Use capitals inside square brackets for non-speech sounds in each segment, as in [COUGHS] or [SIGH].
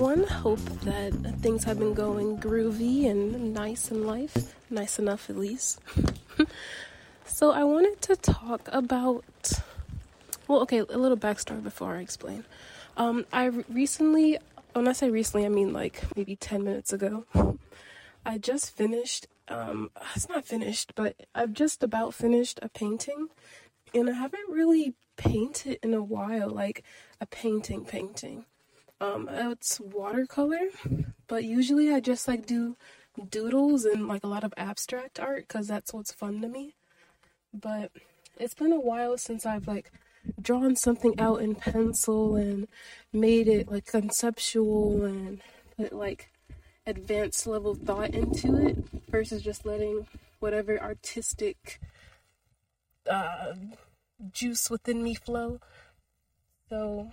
everyone. Hope that things have been going groovy and nice in life. Nice enough, at least. [LAUGHS] so, I wanted to talk about. Well, okay, a little backstory before I explain. Um, I recently, when I say recently, I mean like maybe 10 minutes ago, [LAUGHS] I just finished. Um, it's not finished, but I've just about finished a painting. And I haven't really painted in a while, like a painting, painting. Um, it's watercolor, but usually I just like do doodles and like a lot of abstract art because that's what's fun to me. But it's been a while since I've like drawn something out in pencil and made it like conceptual and put like advanced level thought into it versus just letting whatever artistic uh, juice within me flow. So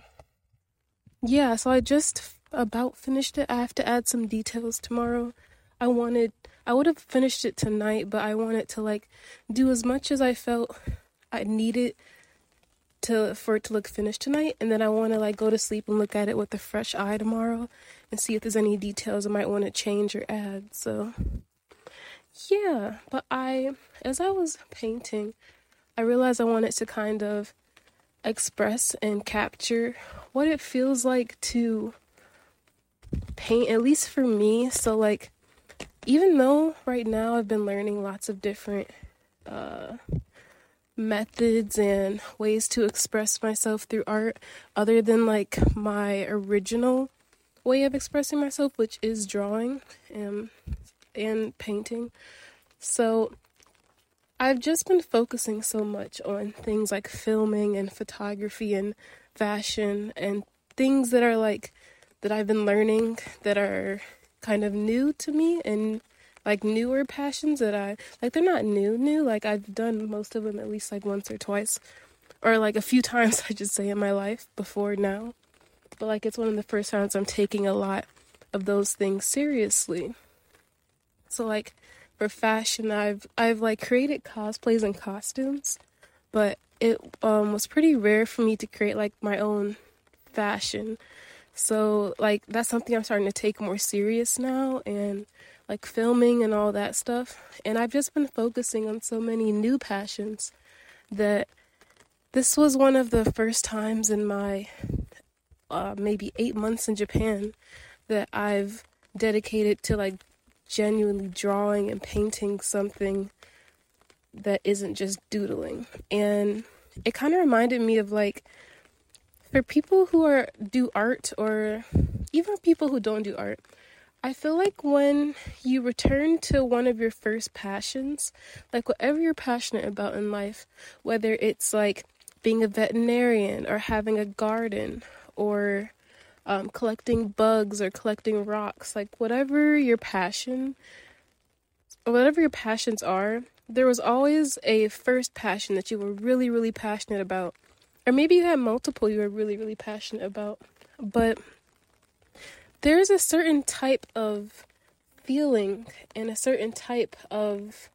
yeah, so I just about finished it. I have to add some details tomorrow. I wanted I would have finished it tonight, but I wanted to like do as much as I felt I needed to for it to look finished tonight and then I want to like go to sleep and look at it with a fresh eye tomorrow and see if there's any details I might want to change or add. So yeah, but I as I was painting, I realized I wanted to kind of express and capture what it feels like to paint, at least for me. So, like, even though right now I've been learning lots of different uh, methods and ways to express myself through art, other than like my original way of expressing myself, which is drawing and and painting. So I've just been focusing so much on things like filming and photography and fashion and things that are like that I've been learning that are kind of new to me and like newer passions that I like they're not new new. Like I've done most of them at least like once or twice or like a few [LAUGHS] times I should say in my life before now. But like it's one of the first times I'm taking a lot of those things seriously. So like for fashion I've I've like created cosplays and costumes, but it um was pretty rare for me to create like my own fashion. So like that's something I'm starting to take more serious now and like filming and all that stuff. And I've just been focusing on so many new passions that this was one of the first times in my uh, maybe eight months in Japan that I've dedicated to like genuinely drawing and painting something that isn't just doodling. And it kind of reminded me of like for people who are do art or even people who don't do art, I feel like when you return to one of your first passions, like whatever you're passionate about in life, whether it's like being a veterinarian or having a garden or um, collecting bugs or collecting rocks, like whatever your passion, whatever your passions are, there was always a first passion that you were really, really passionate about. Or maybe you had multiple you were really, really passionate about. But there's a certain type of feeling and a certain type of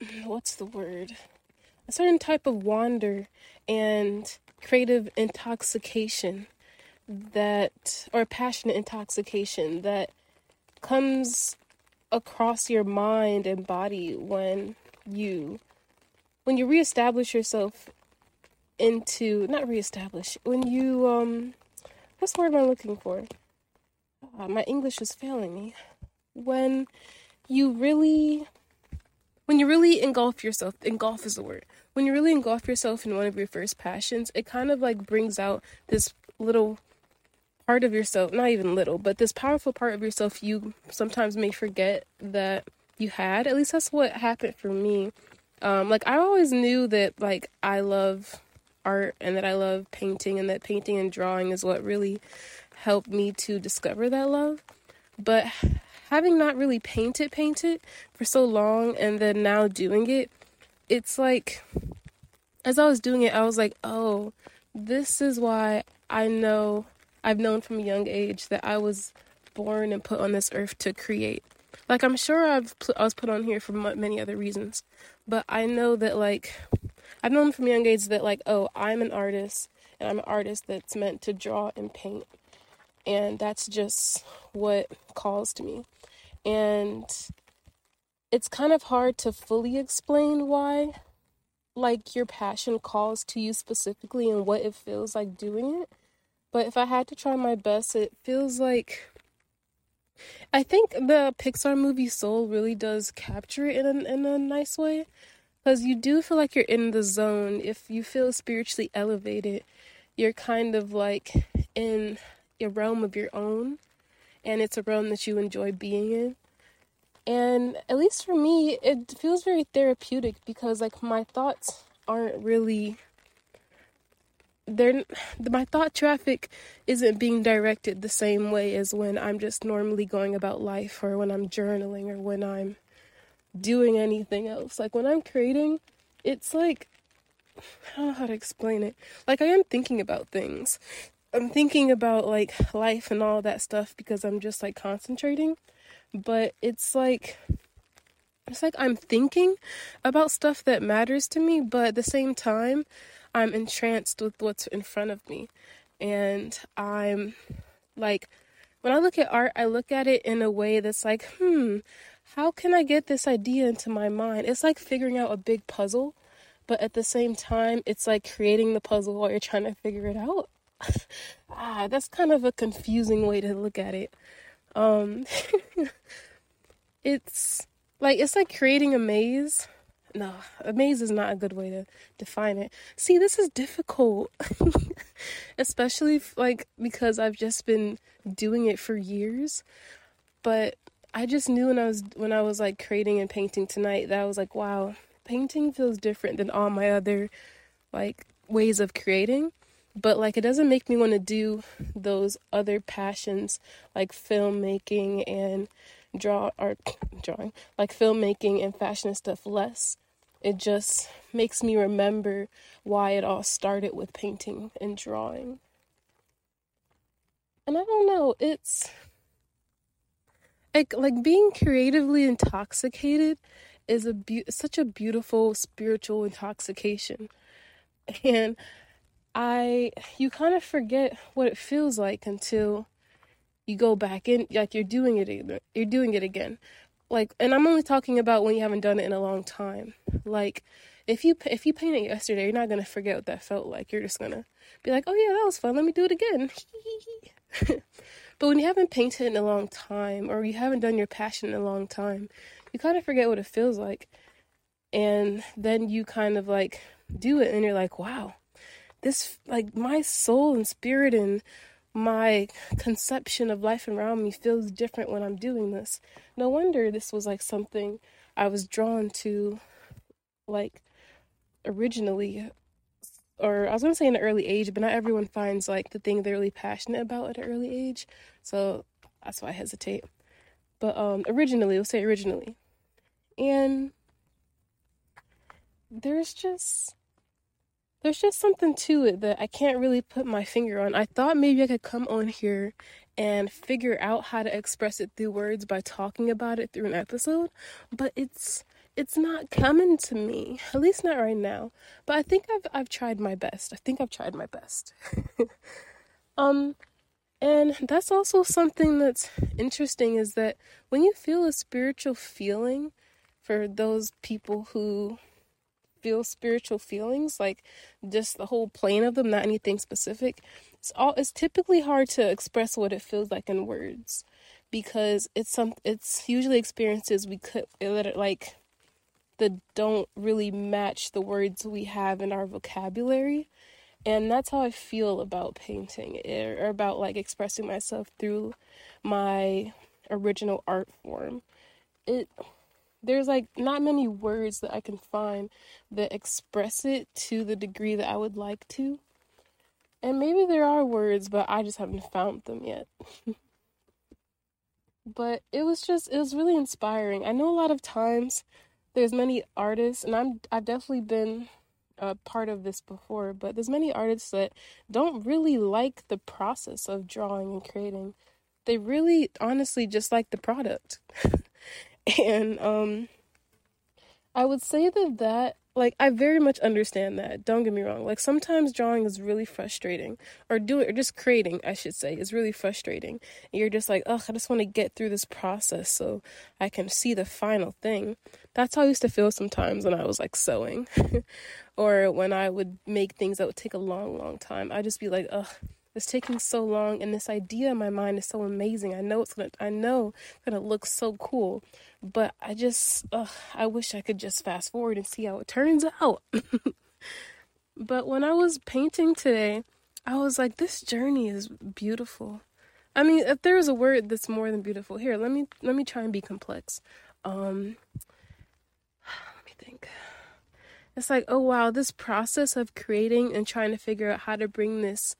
[CLEARS THROAT] what's the word? A certain type of wonder and creative intoxication that or passionate intoxication that comes across your mind and body when you when you reestablish yourself into not reestablish when you um what's the word am I looking for? Uh, my English is failing me. When you really when you really engulf yourself, engulf is the word. When you really engulf yourself in one of your first passions, it kind of like brings out this little part of yourself, not even little, but this powerful part of yourself you sometimes may forget that you had. At least that's what happened for me. Um, like I always knew that like I love art and that I love painting and that painting and drawing is what really helped me to discover that love. But having not really painted painted for so long and then now doing it, it's like as I was doing it, I was like, "Oh, this is why I know I've known from a young age that I was born and put on this earth to create. Like I'm sure I've I was put on here for many other reasons, but I know that like I've known from a young age that like oh I'm an artist and I'm an artist that's meant to draw and paint. And that's just what calls to me. And it's kind of hard to fully explain why like your passion calls to you specifically and what it feels like doing it. But if I had to try my best, it feels like I think the Pixar movie Soul really does capture it in a, in a nice way because you do feel like you're in the zone. If you feel spiritually elevated, you're kind of like in a realm of your own, and it's a realm that you enjoy being in. And at least for me, it feels very therapeutic because like my thoughts aren't really they're my thought traffic isn't being directed the same way as when I'm just normally going about life or when I'm journaling or when I'm doing anything else. Like when I'm creating, it's like [SIGHS] I don't know how to explain it. Like I am thinking about things. I'm thinking about like life and all that stuff because I'm just like concentrating but it's like it's like I'm thinking about stuff that matters to me, but at the same time, I'm entranced with what's in front of me. And I'm like, when I look at art, I look at it in a way that's like, hmm, how can I get this idea into my mind? It's like figuring out a big puzzle, but at the same time, it's like creating the puzzle while you're trying to figure it out. [LAUGHS] ah, that's kind of a confusing way to look at it. Um, [LAUGHS] it's like it's like creating a maze. No, a maze is not a good way to define it. See, this is difficult, [LAUGHS] especially like because I've just been doing it for years. But I just knew when I was when I was like creating and painting tonight that I was like, wow, painting feels different than all my other like ways of creating but like it doesn't make me want to do those other passions like filmmaking and draw art [COUGHS] drawing like filmmaking and fashion and stuff less. It just makes me remember why it all started with painting and drawing. And i don't know it's like like being creatively intoxicated is a be- such a beautiful spiritual intoxication. [LAUGHS] And I you kind of forget what it feels like until you go back in like you're doing it you're doing it again. Like and I'm only talking about when you haven't done it in a long time. Like if you if you painted yesterday, you're not going to forget what that felt like. You're just going to be like, "Oh yeah, that was fun. Let me do it again." [LAUGHS] but when you haven't painted in a long time or you haven't done your passion in a long time, you kind of forget what it feels like. And then you kind of like do it and you're like, "Wow, this like my soul and spirit and my conception of life around me feels different when I'm doing this. No wonder this was like something I was drawn to like originally or I was gonna say in an early age, but not everyone finds like the thing they're really passionate about at an early age. So that's why I hesitate. But um originally, we'll say originally. And there's just there's just something to it that I can't really put my finger on. I thought maybe I could come on here and figure out how to express it through words by talking about it through an episode, but it's it's not coming to me. At least not right now. But I think I've I've tried my best. I think I've tried my best. [LAUGHS] um and that's also something that's interesting is that when you feel a spiritual feeling for those people who feel spiritual feelings, like just the whole plane of them, not anything specific. It's all it's typically hard to express what it feels like in words because it's some it's usually experiences we could that are like that don't really match the words we have in our vocabulary. And that's how I feel about painting or about like expressing myself through my original art form. It there's like not many words that I can find that express it to the degree that I would like to. And maybe there are words, but I just haven't found them yet. [LAUGHS] but it was just it was really inspiring. I know a lot of times there's many artists and I'm I've definitely been a part of this before, but there's many artists that don't really like the process of drawing and creating. They really honestly just like the product. [LAUGHS] [LAUGHS] and um I would say that that like I very much understand that. Don't get me wrong. Like sometimes drawing is really frustrating, or doing or just creating, I should say, is really frustrating. And you're just like, oh, I just want to get through this process so I can see the final thing. That's how I used to feel sometimes when I was like sewing, [LAUGHS] or when I would make things that would take a long, long time. I'd just be like, ugh it's taking so long and this idea in my mind is so amazing. I know it's gonna i know it's gonna look so cool but i just ugh, i wish i could just fast forward and see how it turns out. [LAUGHS] But when i was painting today i was like this journey is beautiful. I mean if there is a word that's more than beautiful here let me let me try and be complex. Um [SIGHS] let me think. It's like oh wow this process of creating and trying to figure out how to bring this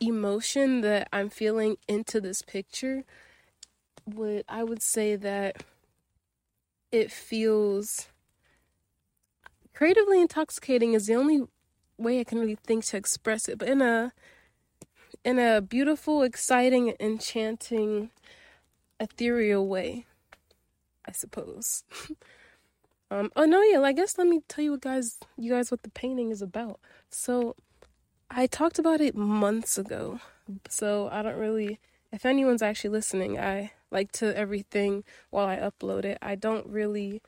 emotion that I'm feeling into this picture would I would say that it feels creatively intoxicating is the only way I can really think to express it, but in a in a beautiful, exciting, enchanting, ethereal way, I suppose. [LAUGHS] um oh no yeah, I guess let me tell you guys you guys what the painting is about. So I talked about it months ago, so I don't really. If anyone's actually listening, I like to everything while I upload it. I don't really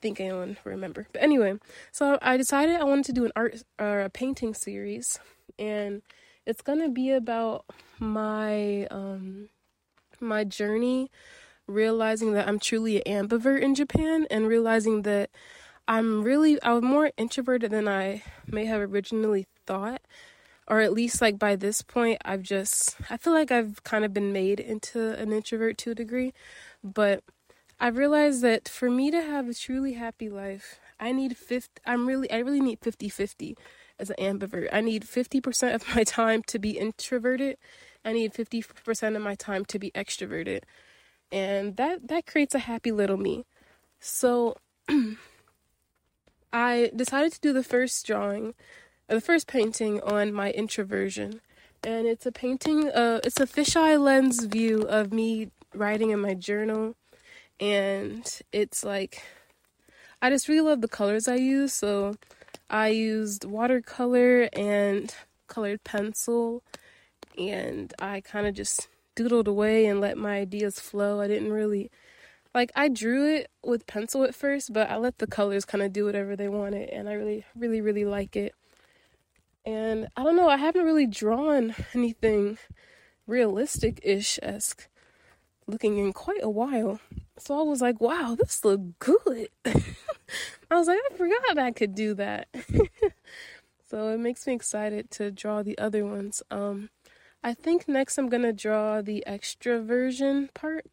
think anyone remember. But anyway, so I decided I wanted to do an art or a painting series, and it's gonna be about my um my journey realizing that I'm truly an ambivert in Japan and realizing that I'm really I was more introverted than I may have originally thought or at least like by this point I've just I feel like I've kind of been made into an introvert to a degree, but I've realized that for me to have a truly happy life, I need 50 I'm really I really need 50/50 as an ambivert. I need 50% of my [LAUGHS] time to be introverted. I need 50% of my time to be extroverted. And that that creates a happy little me. So [CLEARS THROAT] I decided to do the first drawing the first painting on my introversion. And it's a painting, uh, it's a fisheye lens view of me writing in my journal. And it's like, I just really love the colors I use. So I used watercolor and colored pencil. And I kind of just doodled away and let my ideas flow. I didn't really like I drew it with pencil at first, but I let the colors kind of do whatever they wanted and I really really really like it. And I don't know, I haven't really drawn anything realistic ish esque looking in quite a while. So I was like, wow, this looked good. [LAUGHS] I was like, I forgot I could do that. [LAUGHS] so it makes me excited to draw the other ones. Um, I think next I'm gonna draw the extroversion part.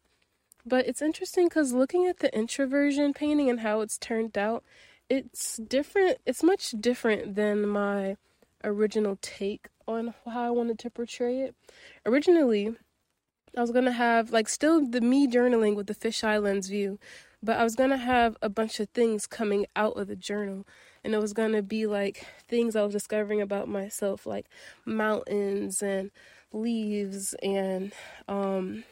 But it's interesting because looking at the introversion painting and how it's turned out, it's different. It's much different than my original take on how I wanted to portray it. Originally, I was gonna have like still the me journaling with the fisheye lens view, but I was gonna have a bunch of things coming out of the journal, and it was gonna be like things I was discovering about myself, like mountains and leaves and um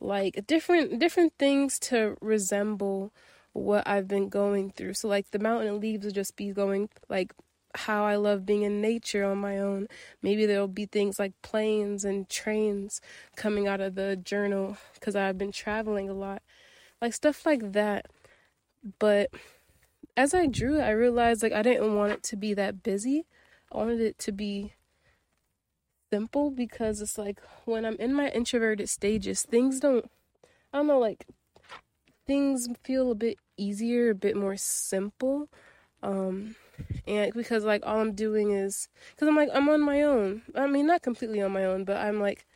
like different different things to resemble what I've been going through. So like the mountain and leaves would just be going like how I love being in nature on my own. Maybe there'll be things like planes and trains coming out of the journal because I've been traveling a lot, like stuff like that. But as I drew, I realized like I didn't want it to be that busy. I wanted it to be simple because it's like when I'm in my introverted stages, things don't, I don't know, like things feel a bit easier, a bit more simple. Um, and because like all I'm doing is because I'm like I'm on my own. I mean, not completely on my own, but I'm like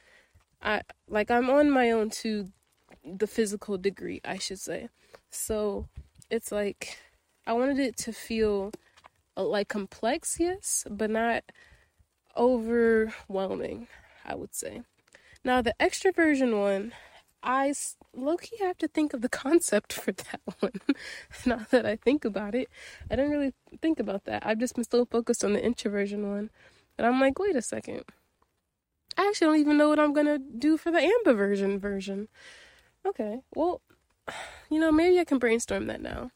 I like I'm on my own to the physical degree, I should say. So it's like I wanted it to feel uh, like complex, yes, but not overwhelming. I would say. Now the extroversion one, I low key have to think of the [LAUGHS] concept for that one. [LAUGHS] now that I think about it, I didn't really think about that. I've just been so focused on the introversion one. And I'm like, wait a second. I actually don't even know what I'm gonna do for the ambiversion version. Okay, well, [SIGHS] you know, maybe I can brainstorm that now.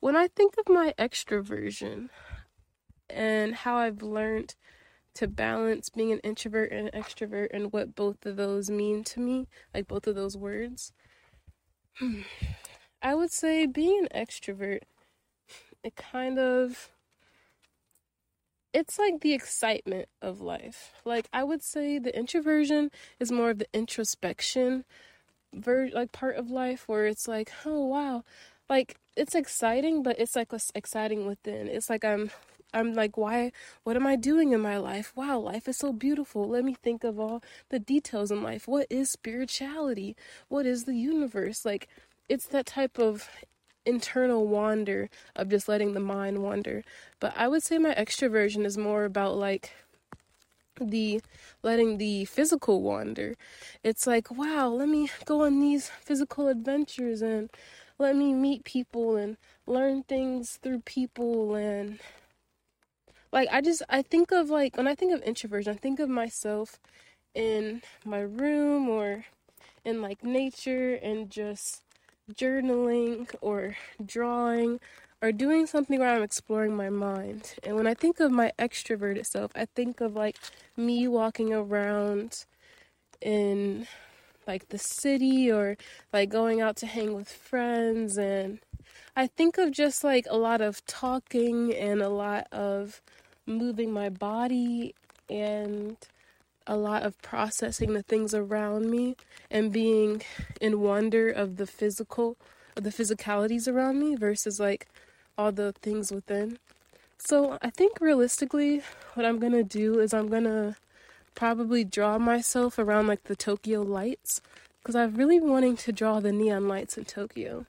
when I think of my extroversion and how I've learned to balance being an introvert and an extrovert and what both of those mean to me, like both of those words, [SIGHS] I would say being an extrovert, it kind of it's like the excitement of life. Like I would say the introversion is more of the introspection ver- like part of life where it's like, "Oh wow." Like it's exciting, but it's like exciting within. It's like I'm I'm like, why what am I doing in my life? Wow, life is so beautiful. Let me think of all the details in life. What is spirituality? What is the universe? Like it's that type of internal wander of just letting the mind wander. But I would say my extroversion is more about like the letting the physical wander. It's like, wow, let me go on these physical adventures and let me meet people and learn things through people and like I just I think of like when I think of introversion, I think of myself in my room or in like nature and just journaling or drawing or doing something where I'm exploring my mind. And when I think of my extroverted self, I think of like me walking around in like the city or like going out to hang with friends and I think of just like a lot of talking and a lot of moving my body and a lot of processing the things around me and being in wonder of the physical of the physicalities around me versus like all the things within. So I think realistically what I'm gonna do is I'm gonna probably draw myself around like the Tokyo lights because I'm really wanting to draw the neon lights in Tokyo.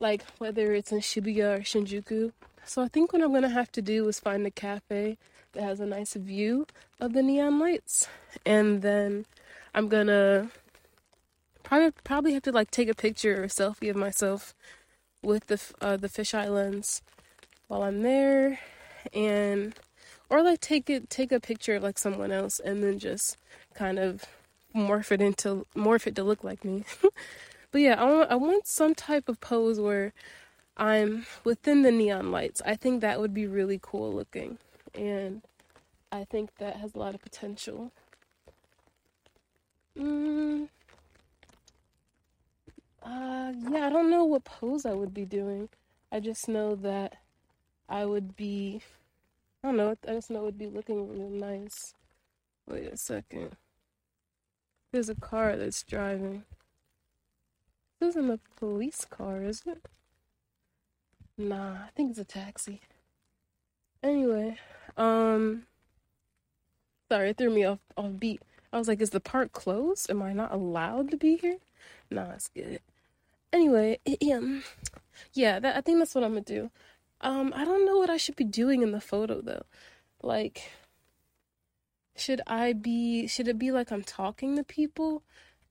Like whether it's in Shibuya or Shinjuku. So I think what I'm gonna have to do is find a cafe that has a nice view of the neon lights. And then I'm gonna probably probably have to like take a picture or a selfie of myself with the uh, the fisheye lens while I'm there, and or like take it take a picture of like someone else and then just kind of morph it into morph it to look like me. [LAUGHS] but yeah, I want I want some type of pose where I'm within the neon lights. I think that would be really cool looking and I think that has a lot of potential. Mm, uh, yeah, I don't know what pose I would be doing. I just know that I would be. I don't know. I just know it would be looking really nice. Wait a second. There's a car that's driving. This isn't a police car, is it? Nah, I think it's a taxi. Anyway, um, sorry, it threw me off off beat. I was like, is the park closed? Am I not allowed to be here? Nah, it's good. Anyway, um, yeah, that I think that's what I'm gonna do. Um, I don't know what I should be doing in the photo though. Like, should I be? Should it be like I'm talking to people?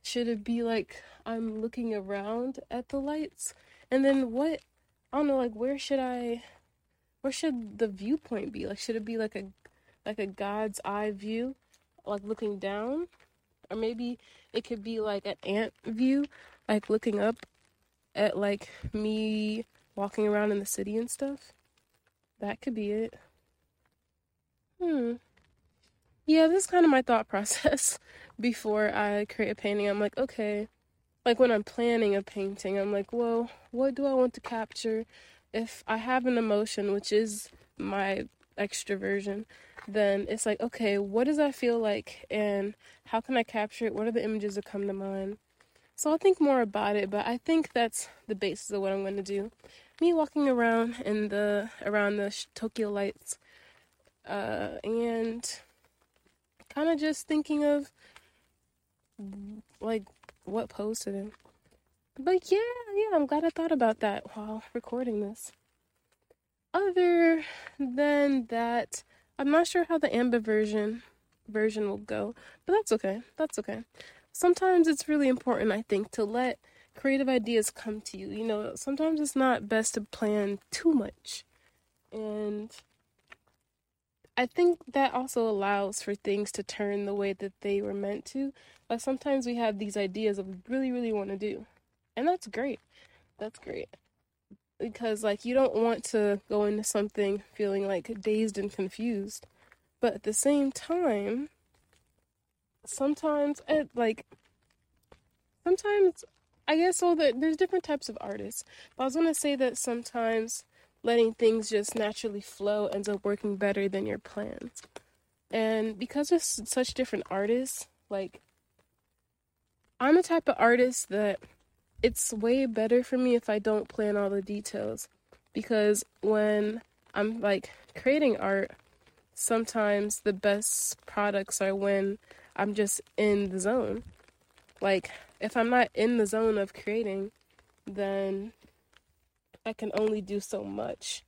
Should it be like I'm looking around at the lights? And then what? I don't know. Like, where should I? where should the viewpoint be? Like, should it be like a like a God's eye view, like looking down, or maybe it could be like an ant view, like looking up at like me walking around in the city and stuff. That could be it. Hmm. Yeah, this is kind of my thought [LAUGHS] process before I create a painting. I'm like, okay, like when I'm planning a painting, I'm like, well, what do I want to capture? if I have an emotion, which is my extroversion, then it's like, okay, what does that feel like and how can I capture it? What are the images that come to mind? So I'll think more about it, but I think that's the basis of what I'm going to do. Me walking around in the around the Tokyo lights uh, and kind of just thinking of like what pose to do. But yeah, yeah, I'm glad I thought about that while recording this. Other than that, I'm not sure how the ambiversion version will go, but that's okay. That's okay. Sometimes it's really important, I think, to let creative ideas come to you. You know, sometimes it's not best to plan too much. And I think that also allows for things to turn the way that they were meant to. Like sometimes we have these ideas of really, really want to do. And that's great. That's great. because like you don't want to go into something feeling like dazed and confused but at the same time sometimes it like sometimes i guess so that there's different types of artists but i was going to say that sometimes letting things just naturally flow ends up working better than your plans and because of such different artists like i'm a type of artist that it's way better for me if I don't plan all the details because when I'm like creating art, sometimes the best products are when I'm just in the zone. Like, if I'm not in the zone of creating, then I can only do so much.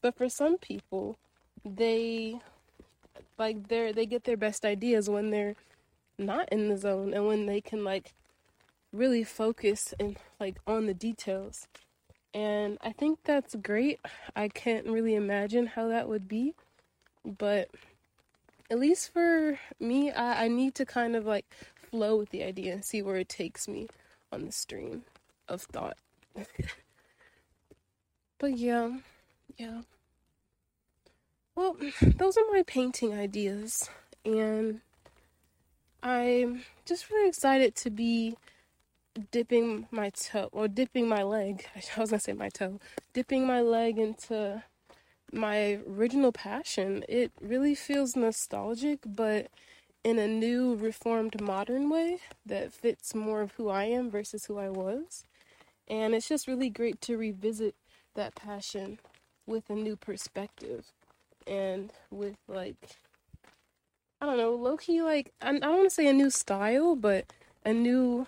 But for some people, they like they they get their best ideas when they're not in the zone and when they can like really focus and like on the details. And I think that's great. I can't really imagine how that would be, but at least for me, I, I need to kind of like flow with the idea and see where it takes me on the stream of thought. [LAUGHS] but yeah, yeah. Well, [SIGHS] those are my painting ideas, and I'm just really excited to be dipping my toe or dipping my leg. [LAUGHS] I was gonna say my toe, dipping my leg into my original passion. It really feels nostalgic, but in a new, reformed, modern way that fits more of who I am versus who I was. And it's just really great to revisit that passion with a new perspective and with like I don't know, low key like I, I don't want to say a new style, but a new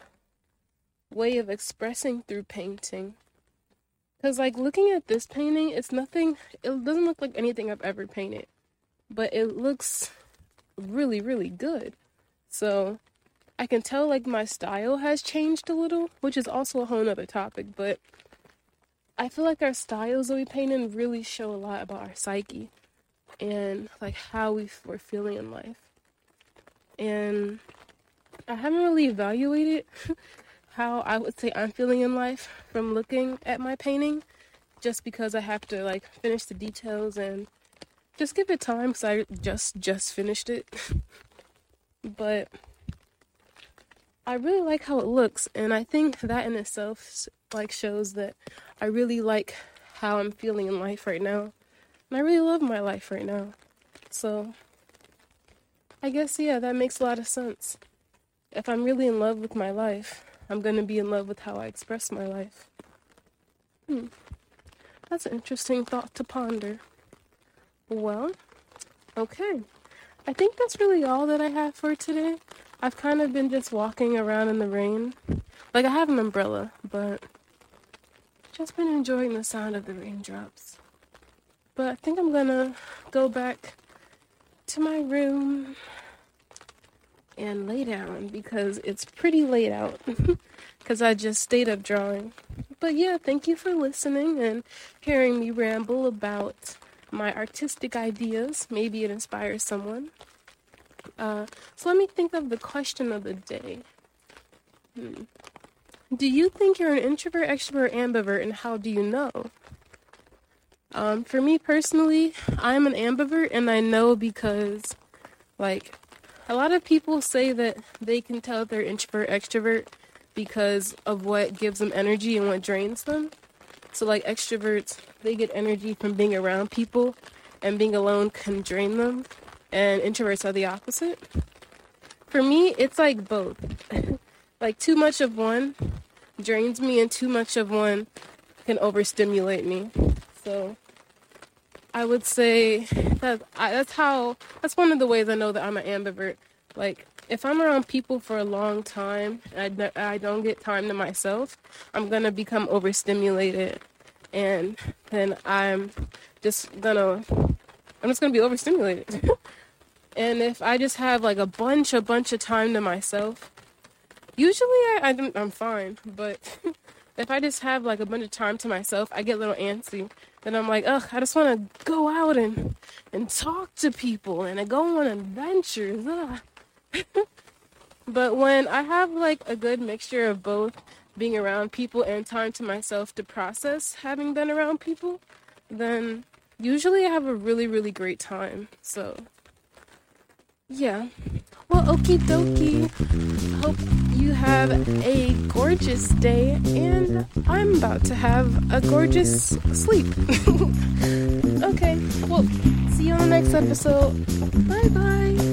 way of expressing through painting. Because, like, looking at this painting, it's nothing, it doesn't look like anything I've ever painted, but it looks really, really good. So, I can tell, like, my style has changed a little, which is also a whole nother topic, but I feel like our styles that we paint in really show a lot about our psyche and, like, how we, we're feeling in life. And I haven't really evaluated [LAUGHS] how I would say I'm feeling in life from looking at my painting, just because I have to like finish the details and just give it time because I just just finished it. [LAUGHS] but I really like how it looks, and I think that in itself like shows that I really like how I'm feeling in life right now, and I really love my life right now. So I guess yeah, that makes a lot of sense. If I'm really in love with my life, I'm going to be in love with how I express my life. Hmm. That's an interesting thought to ponder. Well, okay. I think that's really all that I have for today. I've kind of been just walking around in the rain. Like, I have an umbrella, but just been enjoying the sound of the raindrops. But I think I'm gonna go back to my room and lay down because it's pretty late out [LAUGHS] because I just stayed up drawing. But yeah, thank you for listening and hearing me ramble about my artistic ideas. Maybe it inspires someone. Uh, so let me think of the question of the day. Hmm. Do you think you're an introvert, extrovert, ambivert, and how do you know? Um, for me personally, I'm an ambivert, and I know because, like, a lot of people say that they can tell if they're introvert, extrovert because of what gives them energy and what drains them. So, like extroverts, they get energy from being around people, and being alone can drain them. And introverts are the opposite. For me, it's like both. Like, too much of one drains me, and too much of one can overstimulate me. So, I would say that I, that's how that's one of the ways I know that I'm an ambivert. Like if I'm around people for a long time and I, I don't get time to myself, I'm gonna become overstimulated, and then I'm just gonna I'm just gonna be overstimulated. [LAUGHS] and if I just have like a bunch a bunch of time to myself, usually I, I I'm fine, but [LAUGHS] if I just have like a bunch of time to myself, I get a little antsy. Then I'm like, ugh, I just want to go out and and talk to people and I go on adventures. [LAUGHS] But when I have like a good mixture of both, being around people and time to myself to process having been around people, then usually I have a really, really great time. So, yeah. Well, okie dokie. Hope you have a gorgeous day, and I'm about to have a gorgeous sleep. [LAUGHS] okay, well, see you on the next episode. Bye bye.